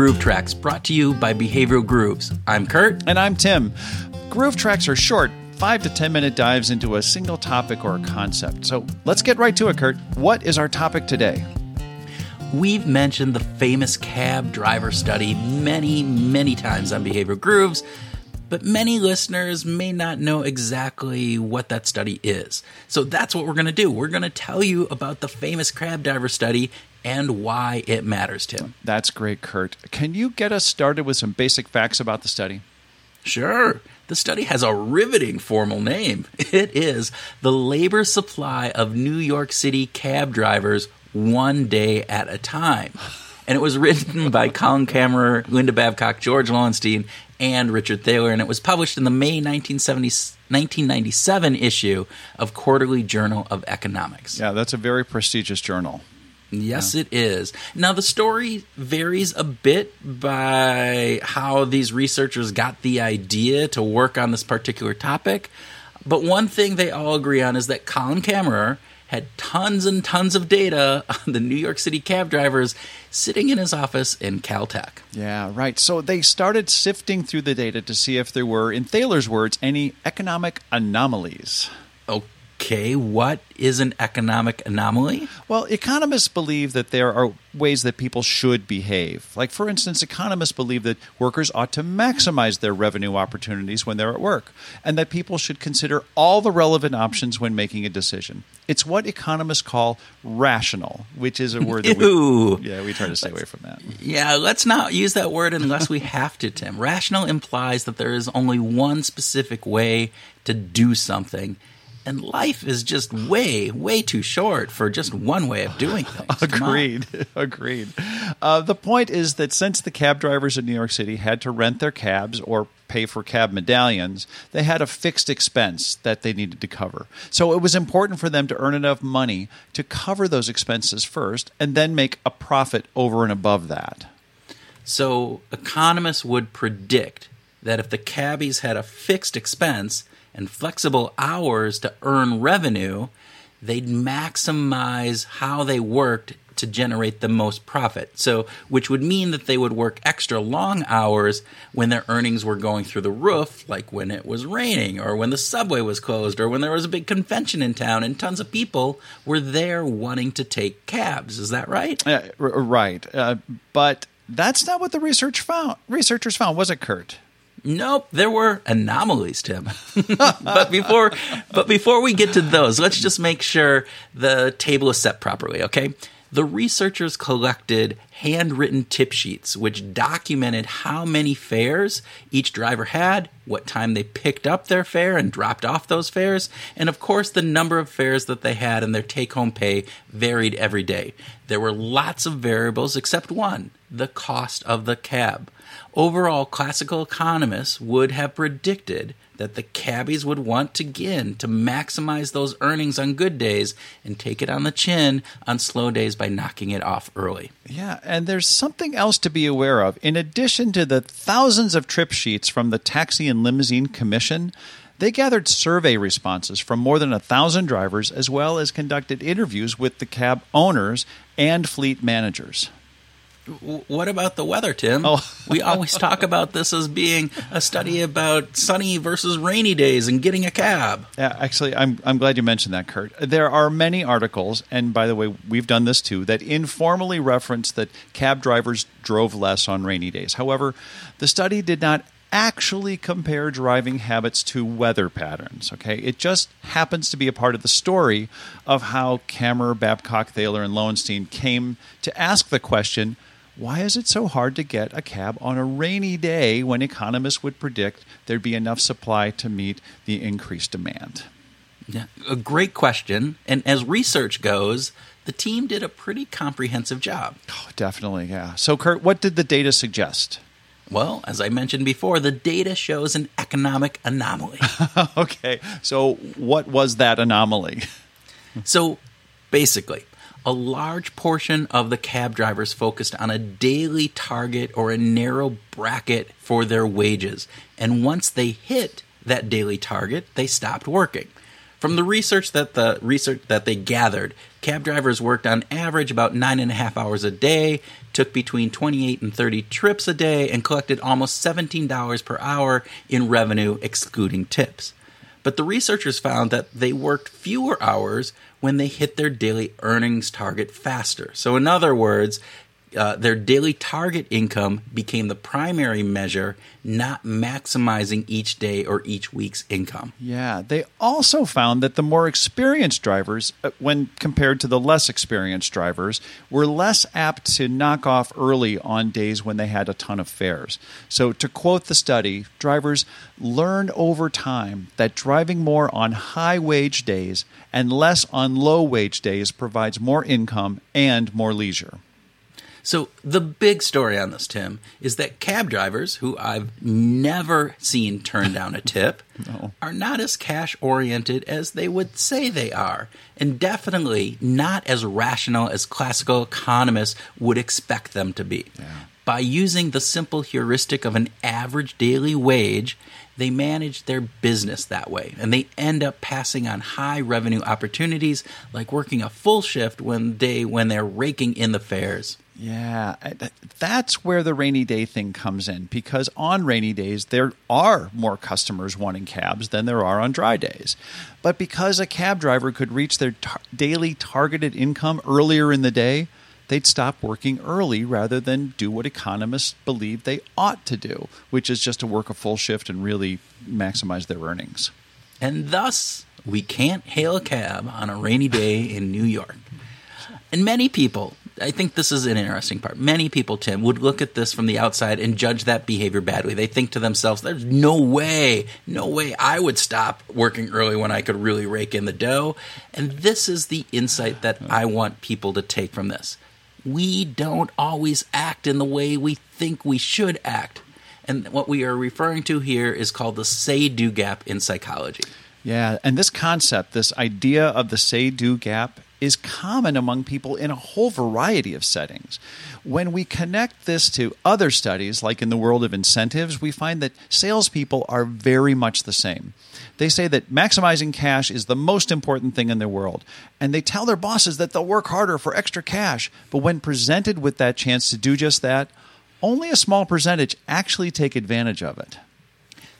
Groove Tracks, brought to you by Behavioral Grooves. I'm Kurt. And I'm Tim. Groove Tracks are short, five to 10 minute dives into a single topic or concept. So let's get right to it, Kurt. What is our topic today? We've mentioned the famous cab driver study many, many times on Behavioral Grooves, but many listeners may not know exactly what that study is. So that's what we're going to do. We're going to tell you about the famous cab driver study and why it matters, Tim. That's great, Kurt. Can you get us started with some basic facts about the study? Sure. The study has a riveting formal name. It is The Labor Supply of New York City Cab Drivers One Day at a Time. And it was written by Colin Camerer, Linda Babcock, George Loewenstein, and Richard Thaler. And it was published in the May 1997 issue of Quarterly Journal of Economics. Yeah, that's a very prestigious journal. Yes, yeah. it is. Now, the story varies a bit by how these researchers got the idea to work on this particular topic. But one thing they all agree on is that Colin Camerer had tons and tons of data on the New York City cab drivers sitting in his office in Caltech. Yeah, right. So they started sifting through the data to see if there were, in Thaler's words, any economic anomalies. Okay, what is an economic anomaly? Well, economists believe that there are ways that people should behave. Like, for instance, economists believe that workers ought to maximize their revenue opportunities when they're at work, and that people should consider all the relevant options when making a decision. It's what economists call rational, which is a word that we yeah we try to stay away from that. Yeah, let's not use that word unless we have to, Tim. Rational implies that there is only one specific way to do something and life is just way, way too short for just one way of doing things. agreed, agreed. Uh, the point is that since the cab drivers in New York City had to rent their cabs or pay for cab medallions, they had a fixed expense that they needed to cover. So it was important for them to earn enough money to cover those expenses first and then make a profit over and above that. So economists would predict that if the cabbies had a fixed expense, and flexible hours to earn revenue, they'd maximize how they worked to generate the most profit. So, which would mean that they would work extra long hours when their earnings were going through the roof, like when it was raining, or when the subway was closed, or when there was a big convention in town and tons of people were there wanting to take cabs. Is that right? Uh, right. Uh, but that's not what the research found. Researchers found, was it, Kurt? Nope, there were anomalies, Tim. but before but before we get to those, let's just make sure the table is set properly, okay? The researchers collected handwritten tip sheets which documented how many fares each driver had, what time they picked up their fare and dropped off those fares, and of course the number of fares that they had and their take home pay varied every day. There were lots of variables except one the cost of the cab. Overall, classical economists would have predicted that the cabbies would want to begin to maximize those earnings on good days and take it on the chin on slow days by knocking it off early. Yeah, and there's something else to be aware of. In addition to the thousands of trip sheets from the Taxi and Limousine Commission, they gathered survey responses from more than a thousand drivers, as well as conducted interviews with the cab owners and fleet managers what about the weather, Tim? Oh. we always talk about this as being a study about sunny versus rainy days and getting a cab. Yeah, actually, I'm, I'm glad you mentioned that, Kurt. There are many articles, and by the way, we've done this too, that informally reference that cab drivers drove less on rainy days. However, the study did not actually compare driving habits to weather patterns. Okay, it just happens to be a part of the story of how Camerer, Babcock, Thaler, and Loewenstein came to ask the question why is it so hard to get a cab on a rainy day when economists would predict there'd be enough supply to meet the increased demand? Yeah, a great question. And as research goes, the team did a pretty comprehensive job. Oh, definitely, yeah. So, Kurt, what did the data suggest? Well, as I mentioned before, the data shows an economic anomaly. okay, so what was that anomaly? so, basically, a large portion of the cab drivers focused on a daily target or a narrow bracket for their wages. And once they hit that daily target, they stopped working. From the research that the research that they gathered, cab drivers worked on average about nine and a half hours a day, took between 28 and 30 trips a day, and collected almost $17 per hour in revenue, excluding tips. But the researchers found that they worked fewer hours when they hit their daily earnings target faster. So, in other words, uh, their daily target income became the primary measure, not maximizing each day or each week's income. Yeah, they also found that the more experienced drivers, uh, when compared to the less experienced drivers, were less apt to knock off early on days when they had a ton of fares. So, to quote the study, drivers learned over time that driving more on high wage days and less on low wage days provides more income and more leisure. So the big story on this, Tim, is that cab drivers, who I've never seen turn down a tip, no. are not as cash oriented as they would say they are, and definitely not as rational as classical economists would expect them to be. Yeah. By using the simple heuristic of an average daily wage, they manage their business that way and they end up passing on high revenue opportunities like working a full shift one day when they're raking in the fares. Yeah, that's where the rainy day thing comes in because on rainy days, there are more customers wanting cabs than there are on dry days. But because a cab driver could reach their tar- daily targeted income earlier in the day, they'd stop working early rather than do what economists believe they ought to do, which is just to work a full shift and really maximize their earnings. And thus, we can't hail a cab on a rainy day in New York. And many people I think this is an interesting part. Many people, Tim, would look at this from the outside and judge that behavior badly. They think to themselves, there's no way, no way I would stop working early when I could really rake in the dough. And this is the insight that I want people to take from this. We don't always act in the way we think we should act. And what we are referring to here is called the say do gap in psychology. Yeah, and this concept, this idea of the say do gap, is common among people in a whole variety of settings. When we connect this to other studies, like in the world of incentives, we find that salespeople are very much the same. They say that maximizing cash is the most important thing in their world, and they tell their bosses that they'll work harder for extra cash. But when presented with that chance to do just that, only a small percentage actually take advantage of it.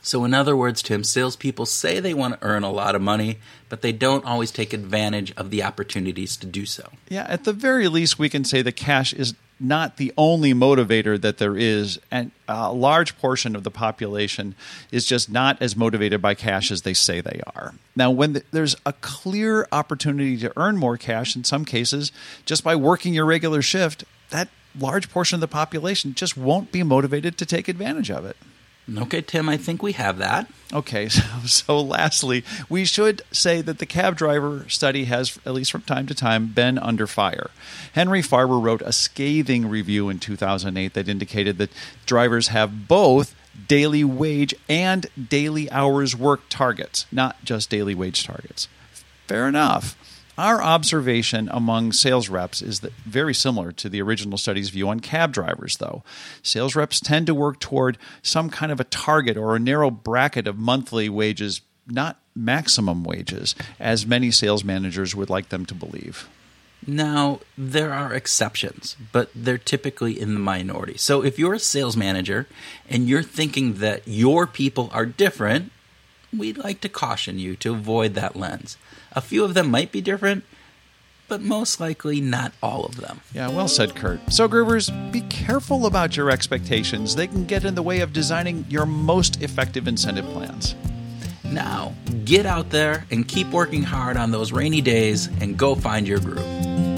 So, in other words, Tim, salespeople say they want to earn a lot of money, but they don't always take advantage of the opportunities to do so. Yeah, at the very least, we can say the cash is not the only motivator that there is, and a large portion of the population is just not as motivated by cash as they say they are. Now, when the, there's a clear opportunity to earn more cash, in some cases, just by working your regular shift, that large portion of the population just won't be motivated to take advantage of it. Okay, Tim, I think we have that. Okay, so, so lastly, we should say that the cab driver study has, at least from time to time, been under fire. Henry Farber wrote a scathing review in 2008 that indicated that drivers have both daily wage and daily hours work targets, not just daily wage targets. Fair enough. Our observation among sales reps is that very similar to the original study's view on cab drivers, though. Sales reps tend to work toward some kind of a target or a narrow bracket of monthly wages, not maximum wages, as many sales managers would like them to believe. Now, there are exceptions, but they're typically in the minority. So if you're a sales manager and you're thinking that your people are different, we'd like to caution you to avoid that lens. A few of them might be different, but most likely not all of them. Yeah, well said, Kurt. So, Groovers, be careful about your expectations. They can get in the way of designing your most effective incentive plans. Now, get out there and keep working hard on those rainy days and go find your groove.